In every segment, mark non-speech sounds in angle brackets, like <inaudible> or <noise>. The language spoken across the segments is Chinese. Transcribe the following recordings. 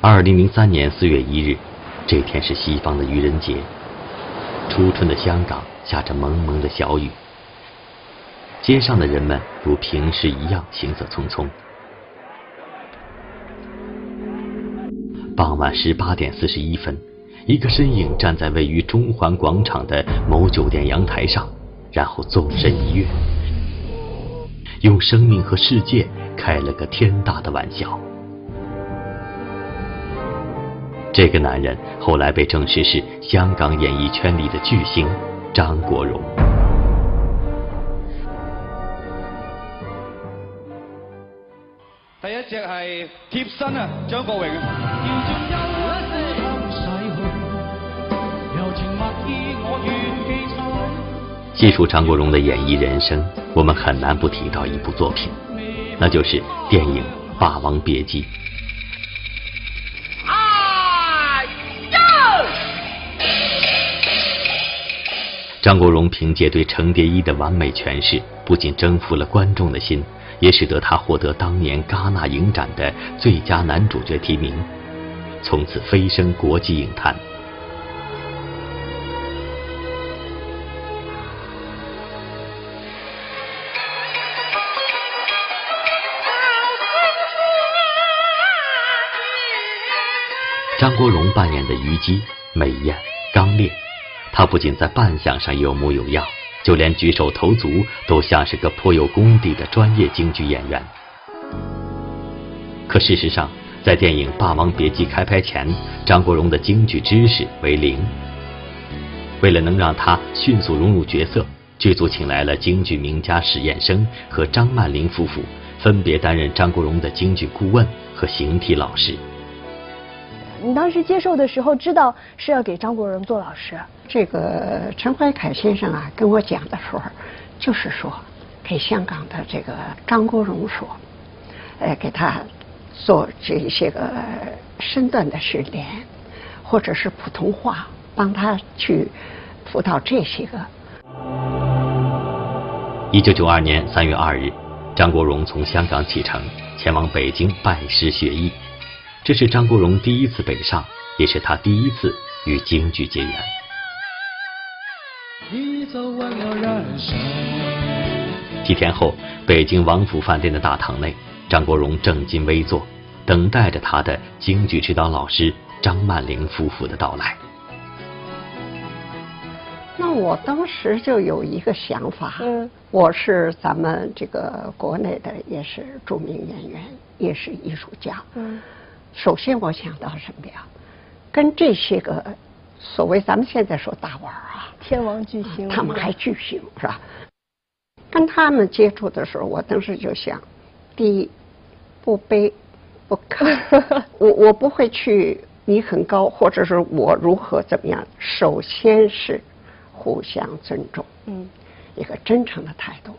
二零零三年四月一日，这天是西方的愚人节。初春的香港下着蒙蒙的小雨，街上的人们如平时一样行色匆匆。傍晚十八点四十一分，一个身影站在位于中环广场的某酒店阳台上，然后纵身一跃，用生命和世界开了个天大的玩笑。这个男人后来被证实是香港演艺圈里的巨星张国荣。第一隻係貼身啊，張國榮啊。细数张国荣的演艺人生，我们很难不提到一部作品，那就是电影《霸王别姬》。张国荣凭借对程蝶衣的完美诠释，不仅征服了观众的心，也使得他获得当年戛纳影展的最佳男主角提名，从此飞升国际影坛。张国荣扮演的虞姬，美艳刚烈。他不仅在扮相上有模有样，就连举手投足都像是个颇有功底的专业京剧演员。可事实上，在电影《霸王别姬》开拍前，张国荣的京剧知识为零。为了能让他迅速融入角色，剧组请来了京剧名家史彦生和张曼玲夫妇，分别担任张国荣的京剧顾问和形体老师。你当时接受的时候，知道是要给张国荣做老师。这个陈怀凯先生啊，跟我讲的时候，就是说给香港的这个张国荣说，呃，给他做这些个身段的训练，或者是普通话，帮他去辅导这些个。一九九二年三月二日，张国荣从香港启程，前往北京拜师学艺。这是张国荣第一次北上，也是他第一次与京剧结缘。几天后，北京王府饭店的大堂内，张国荣正襟危坐，等待着他的京剧指导老师张曼玲夫妇的到来。那我当时就有一个想法，嗯，我是咱们这个国内的，也是著名演员，也是艺术家，嗯。首先，我想到什么呀？跟这些个所谓咱们现在说大腕儿啊，天王巨星，他们还巨星是吧？跟他们接触的时候，我当时就想：第一，不卑不亢，<laughs> 我我不会去你很高，或者是我如何怎么样。首先是互相尊重，嗯，一个真诚的态度。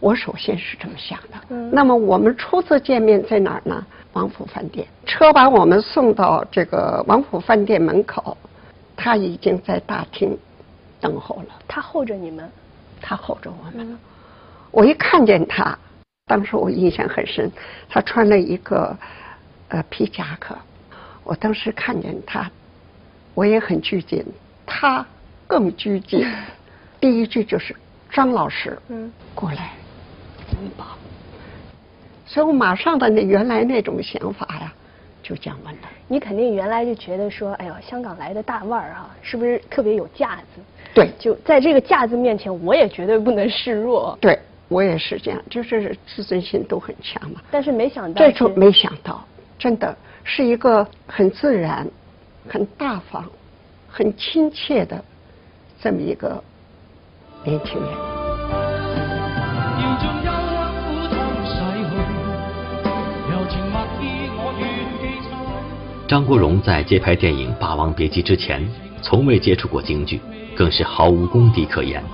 我首先是这么想的。嗯那么我们初次见面在哪儿呢？王府饭店。车把我们送到这个王府饭店门口，他已经在大厅等候了。他候着你们？他候着我们。我一看见他，当时我印象很深。他穿了一个呃皮夹克。我当时看见他，我也很拘谨，他更拘谨。第一句就是张老师，嗯，过来。拥抱，所以我马上的那原来那种想法呀，就降温了。你肯定原来就觉得说，哎呦，香港来的大腕儿啊，是不是特别有架子？对，就在这个架子面前，我也绝对不能示弱。对，我也是这样，就是自尊心都很强嘛。但是没想到，这就没想到，真的是一个很自然、很大方、很亲切的这么一个年轻人。张国荣在接拍电影《霸王别姬》之前，从未接触过京剧，更是毫无功底可言。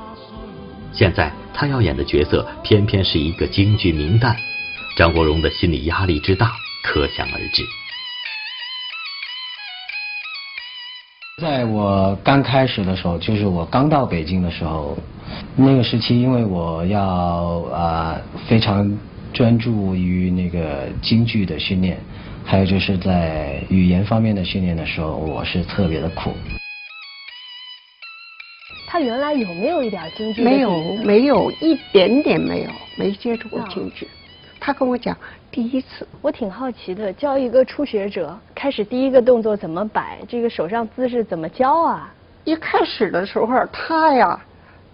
现在他要演的角色，偏偏是一个京剧名旦，张国荣的心理压力之大，可想而知。在我刚开始的时候，就是我刚到北京的时候，那个时期，因为我要啊非常专注于那个京剧的训练，还有就是在语言方面的训练的时候，我是特别的苦。他原来有没有一点京剧？没有，没有一点点没有，没接触过京剧。他跟我讲第一次，我挺好奇的，教一个初学者，开始第一个动作怎么摆，这个手上姿势怎么教啊？一开始的时候，他呀，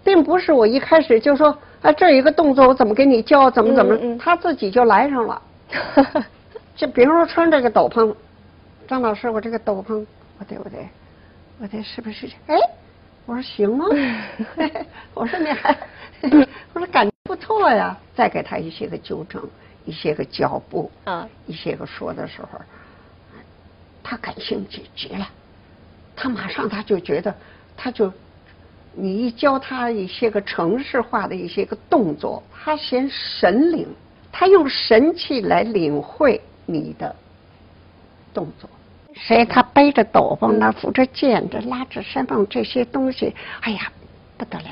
并不是我一开始就说啊，这一个动作我怎么给你教，怎么怎么，他自己就来上了。<laughs> 就比如说穿这个斗篷，张老师，我这个斗篷，我得我得，我得是不是？哎，我说行啊，<laughs> 我说你还，我说感觉不错呀。再给他一些个纠正，一些个脚步，啊，一些个说的时候，他感兴趣极了。他马上他就觉得，他就你一教他一些个城市化的一些个动作，他先神领，他用神气来领会你的动作。所以他背着斗篷，那扶着剑，这拉着山棒这些东西，哎呀，不得了，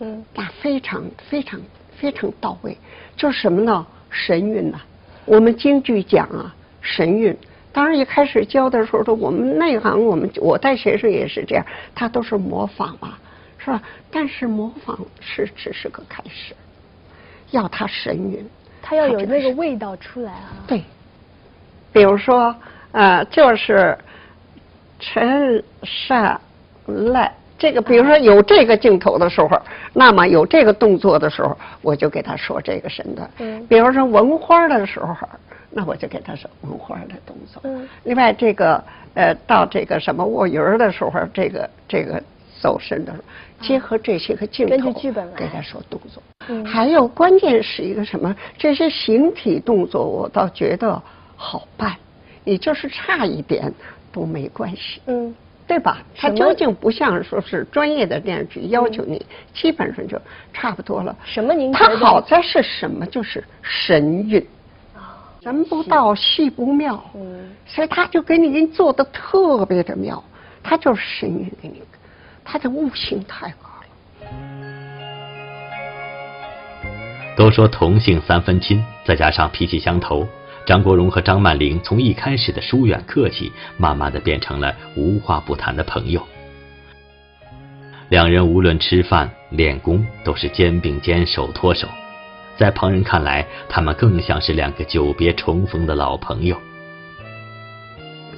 嗯，那非常非常非常到位。就是什么呢？神韵呐！我们京剧讲啊，神韵。当然，一开始教的时候，都我们内行，我们我带学生也是这样，他都是模仿嘛，是吧？但是模仿是只是个开始，要他神韵，他要有那个味道出来啊。对，比如说，呃，就是陈善赖这个，比如说有这个镜头的时候，那么有这个动作的时候，我就给他说这个身段。嗯。比如说文花的时候。那我就给他说文花的动作。嗯。另外，这个呃，到这个什么卧云的时候，这个这个走神的时候，结合这些个镜头，给他说动作。嗯。还有关键是一个什么？这些形体动作，我倒觉得好办。你就是差一点都没关系。嗯。对吧？他究竟不像说是专业的电视剧要求你，基本上就差不多了。什么？您他好在是什么？就是神韵。人不到，戏不妙，所以他就给你做的特别的妙，他就是神韵给你，他的悟性太高了。都说同性三分亲，再加上脾气相投，张国荣和张曼玲从一开始的疏远客气，慢慢的变成了无话不谈的朋友。两人无论吃饭、练功，都是肩并肩、手托手。在旁人看来，他们更像是两个久别重逢的老朋友。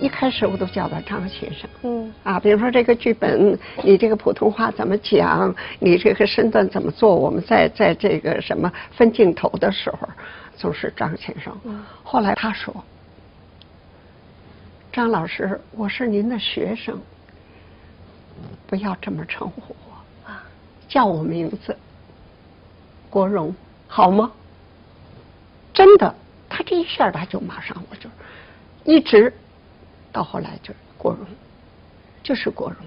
一开始我都叫他张先生，嗯，啊，比如说这个剧本，你这个普通话怎么讲，你这个身段怎么做，我们在在这个什么分镜头的时候，总是张先生。后来他说：“张老师，我是您的学生，不要这么称呼我啊，叫我名字，国荣。”好吗？真的，他这一下他就马上我就一直到后来就国荣，就是国荣。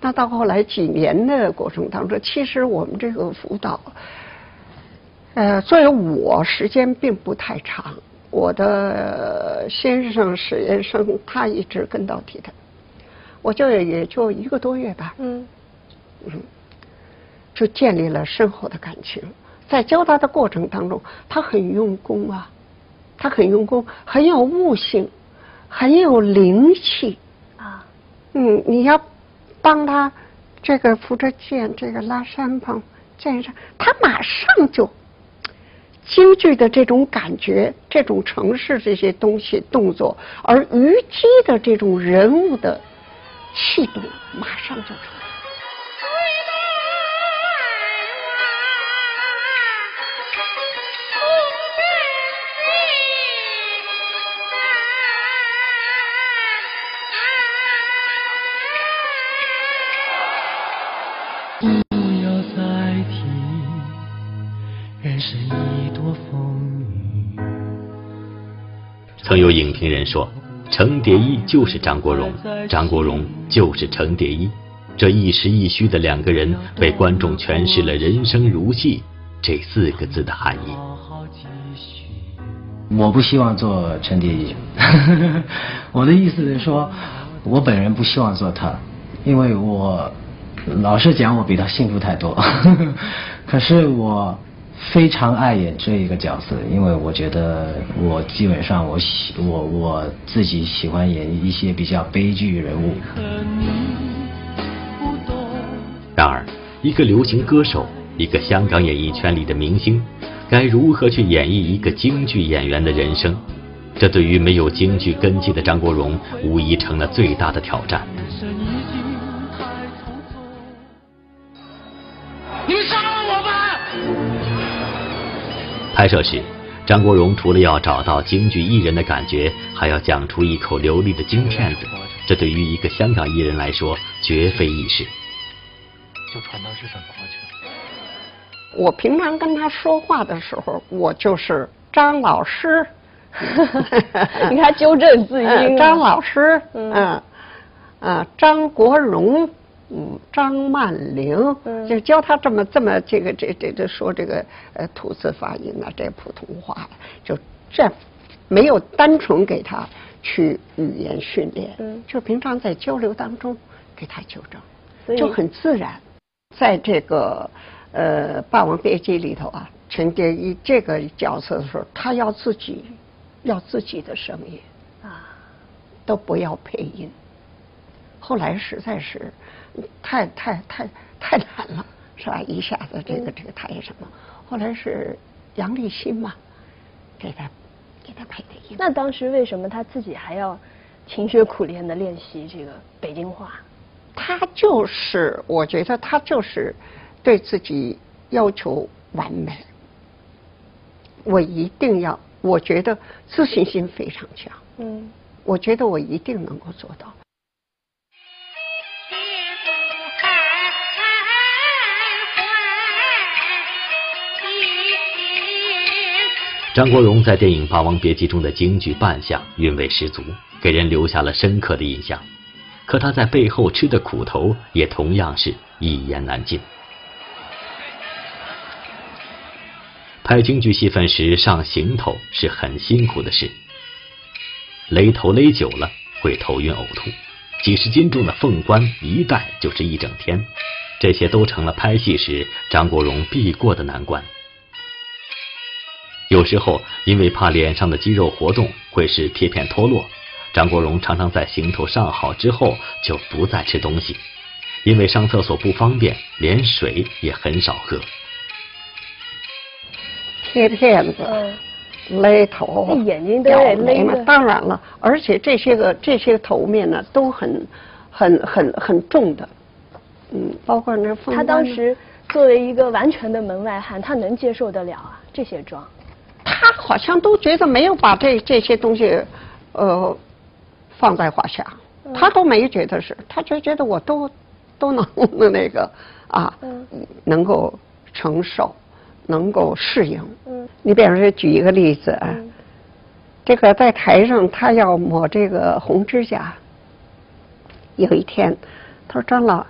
那到后来几年的过程当中，其实我们这个辅导，呃，作为我时间并不太长，我的先生史延生他一直跟到底的，我就也就一个多月吧，嗯嗯，就建立了深厚的感情。在教他的过程当中，他很用功啊，他很用功，很有悟性，很有灵气啊。嗯，你要帮他这个扶着剑，这个拉山棚，剑上，他马上就京剧的这种感觉，这种城市这些东西动作，而虞姬的这种人物的气度，马上就出来。蝶衣就是张国荣，张国荣就是程蝶衣，这一实一虚的两个人为观众诠释了“人生如戏”这四个字的含义。我不希望做程蝶衣，<laughs> 我的意思是说，我本人不希望做他，因为我老实讲，我比他幸福太多。<laughs> 可是我非常爱演这一个角色，因为我觉得我基本上我喜我我自己喜欢演一些比较悲剧人物。然而，一个流行歌手，一个香港演艺圈里的明星，该如何去演绎一个京剧演员的人生？这对于没有京剧根基的张国荣，无疑成了最大的挑战。拍摄时，张国荣除了要找到京剧艺人的感觉，还要讲出一口流利的京片子，这对于一个香港艺人来说，绝非易事。就传到日本国去了。我平常跟他说话的时候，我就是张老师。<laughs> 你看纠正字音啊，张老师，嗯嗯，啊，张国荣，嗯，张曼玲，嗯就教他这么这么这个这这这说这个呃吐字发音啊，这普通话就这没有单纯给他去语言训练，嗯就平常在交流当中给他纠正就很自然。在这个呃《霸王别姬》里头啊，陈蝶衣这个角色的时候，他要自己要自己的声音啊，都不要配音。后来实在是太太太太难了，是吧？一下子这个嗯这个太什么，后来是杨立新嘛，给他给他配的音。那当时为什么他自己还要勤学苦练的练习这个北京话？他就是，我觉得他就是对自己要求完美。我一定要，我觉得自信心非常强，嗯，我觉得我一定能够做到。张国荣在电影《霸王别姬》中的京剧扮相韵味十足，给人留下了深刻的印象。可他在背后吃的苦头也同样是一言难尽。拍京剧戏份时上行头是很辛苦的事，勒头勒久了会头晕呕吐，几十斤重的凤冠一戴就是一整天，这些都成了拍戏时张国荣必过的难关。有时候因为怕脸上的肌肉活动会使贴片脱落，张国荣常常在行头上好之后就不再吃东西，因为上厕所不方便，连水也很少喝。贴片子、嗯，勒头那，眼睛都得掉眉毛勒嘛当然了，而且这些个这些头面呢都很很很很重的，嗯，包括那他当时作为一个完全的门外汉，他能接受得了啊这些妆？他好像都觉得没有把这这些东西，呃，放在话下，嗯。他都没觉得是，他就觉得我都都能 <laughs> 那个啊，嗯。能够承受，能够适应。嗯。你比方说举一个例子啊，嗯。这个在台上他要抹这个红指甲，有一天他说张老，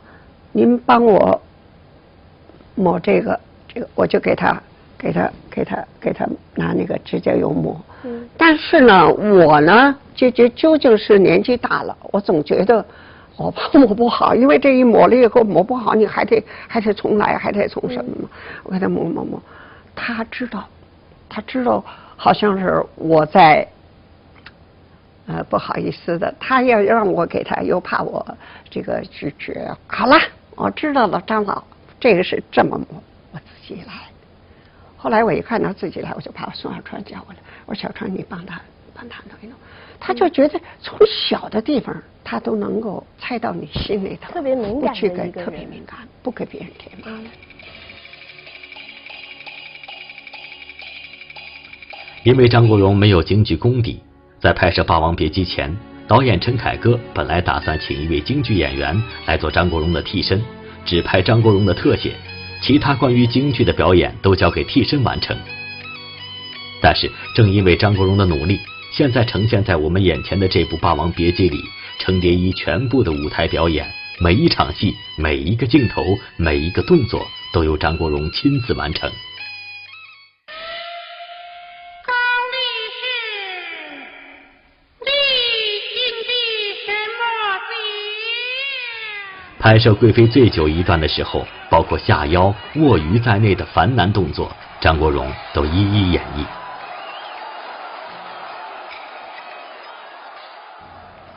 您帮我抹这个，这个我就给他给他给他给他拿那个指甲油抹。嗯但是呢，我呢就就究竟是年纪大了，我总觉得我怕抹不好，因为这一抹了以后抹不好，你还得还得重来，还得从什么嘛？我给他抹抹抹，他知道，他知道，好像是我在。呃，不好意思的，他要让我给他，又怕我这个拒绝。好了，我知道了，张老，这个是这么抹，我自己来。后来我一看他自己来，我就把宋小川叫过来，我说小川，你帮他帮他弄一弄。他就觉得从小的地方，他都能够猜到你心里头，特别敏感不去特别敏感，不给别人添麻烦。因为张国荣没有京剧功底，在拍摄《霸王别姬》前，导演陈凯歌本来打算请一位京剧演员来做张国荣的替身，只拍张国荣的特写，其他关于京剧的表演都交给替身完成。但是，正因为张国荣的努力，现在呈现在我们眼前的这部《霸王别姬》里，程蝶衣全部的舞台表演，每一场戏、每一个镜头、每一个动作，都由张国荣亲自完成。拍摄贵妃醉酒一段的时候，包括下腰、卧鱼在内的繁难动作，张国荣都一一演绎。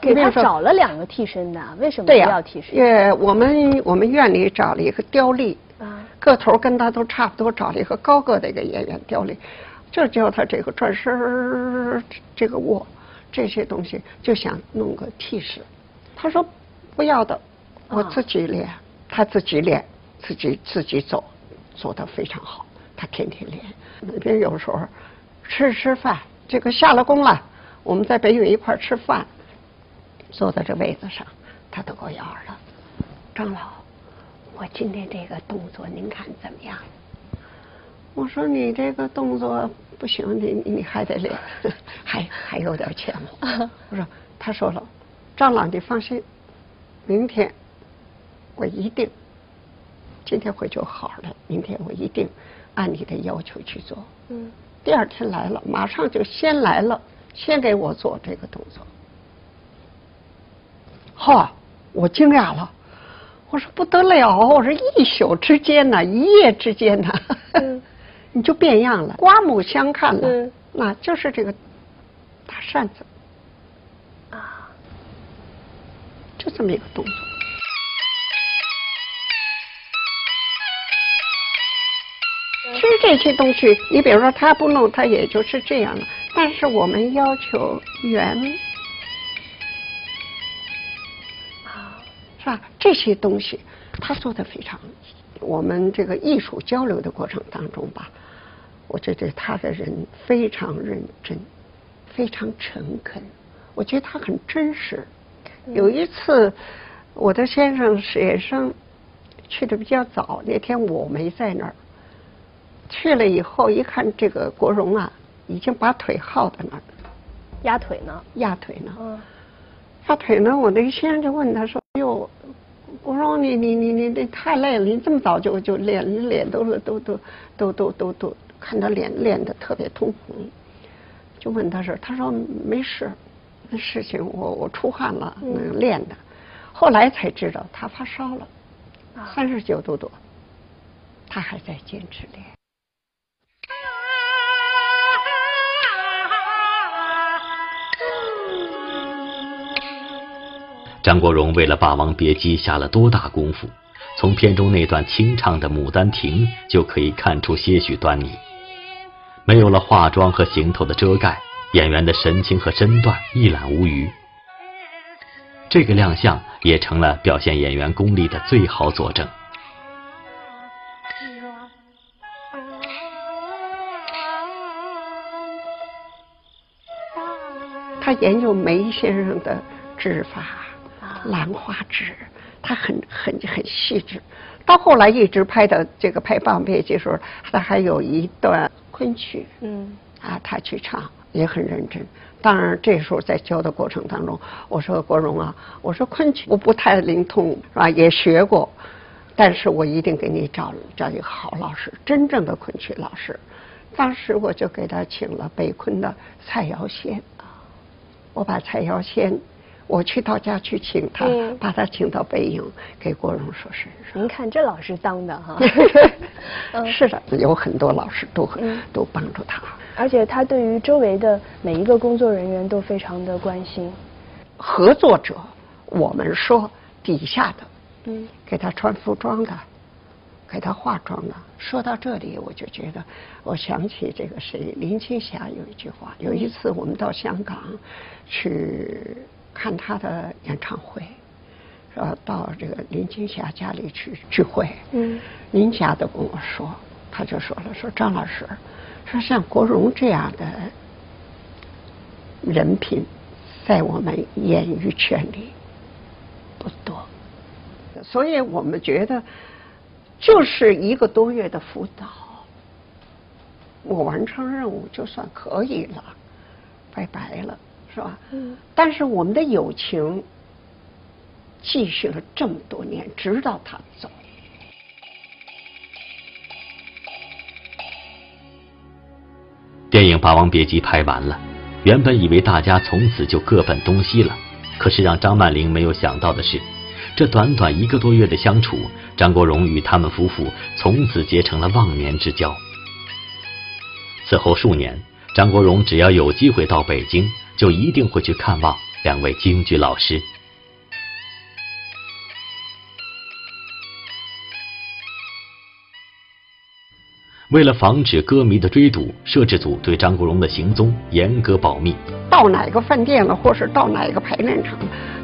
给他找了两个替身的，为什么不、要替身？也我们我们院里找了一个刁丽，啊，个头跟他都差不多，找了一个高个的一个演员刁丽，就教他这个转身这个握这些东西，就想弄个替身。他说不要的，我啊自己练。他自己练，自己自己走，走得非常好。他天天练。那边有时候吃吃饭，这个下了工了，我们在北影一块吃饭，坐在这位子上，他都给我摇了。张老，我今天这个动作您看怎么样？我说你这个动作不行，你你你还得练，<laughs> 还还有点欠我。<laughs> 我说，他说了，张老你放心，明天我一定，今天回就好了，明天我一定按你的要求去做。嗯，第二天来了，马上就先来了，先给我做这个动作。哈，我惊讶了，我说不得了，我说一宿之间呢，一夜之间呢，嗯 <laughs> 你就变样了，刮目相看了，嗯那就是这个大扇子，啊，就这么一个动作。其实这些东西，你比如说他不弄，他也就是这样了。但是我们要求圆，啊，是吧？这些东西他做的非常。我们这个艺术交流的过程当中吧，我觉得他的人非常认真，非常诚恳。我觉得他很真实。有一次，我的先生史延生去的比较早，那天我没在那儿。去了以后一看，这个国荣啊，已经把腿耗在那儿压腿呢。压腿呢。嗯。压腿呢，我那个先生就问他说：“哟，国荣，你你你你你太累了，你这么早就就练，脸都是都都都都都都，看他脸练的特别通红。”就问他是，他说：“没事，那事情我我出汗了，练的。后来才知道他发烧了，三十九度多，他还在坚持练。”张国荣为了《霸王别姬》下了多大功夫，从片中那段清唱的《牡丹亭》就可以看出些许端倪。没有了化妆和行头的遮盖，演员的神情和身段一览无余。这个亮相也成了表现演员功力的最好佐证。他研究梅先生的指法，兰花指，他很很很细致。到后来一直拍到这个拍《霸王别姬》时候，他还有一段昆曲，嗯，啊，他去唱也很认真。当然，这时候在教的过程当中，我说国荣啊，我说昆曲我不太灵通是吧？也学过，但是我一定给你找找一个好老师，真正的昆曲老师。当时我就给他请了北昆的蔡瑶仙，我把蔡瑶仙，我去到家去请他，嗯把他请到北影，给郭荣说身上。您看这老师当的哈，<laughs> 嗯是的，有很多老师都都帮助他。而且他对于周围的每一个工作人员都非常的关心。合作者，我们说底下的，嗯，给他穿服装的，给他化妆的。说到这里，我就觉得，我想起这个谁，林青霞有一句话。有一次我们到香港去看他的演唱会，说到这个林青霞家里去聚会，嗯，林霞都跟我说，他就说了，说张老师，说像国荣这样的人品，在我们演艺圈里不多，所以我们觉得就是一个多月的辅导，我完成任务就算可以了，拜拜了，是吧？嗯。但是我们的友情继续了这么多年，直到他走。电影《霸王别姬》拍完了，原本以为大家从此就各奔东西了，可是让张曼玲没有想到的是，这短短一个多月的相处，张国荣与他们夫妇从此结成了忘年之交。此后数年，张国荣只要有机会到北京，就一定会去看望两位京剧老师。为了防止歌迷的追堵，摄制组对张国荣的行踪严格保密。到哪个饭店了，或是到哪个排练场，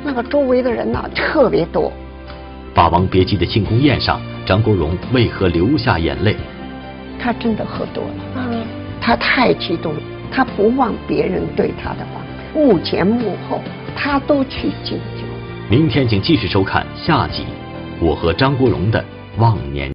那个周围的人呢特别多。《霸王别姬》的庆功宴上，张国荣为何流下眼泪？他真的喝多了，嗯，他太激动了，他不忘别人对他的帮助，幕前幕后他都去敬酒。明天请继续收看下集《我和张国荣的忘年》。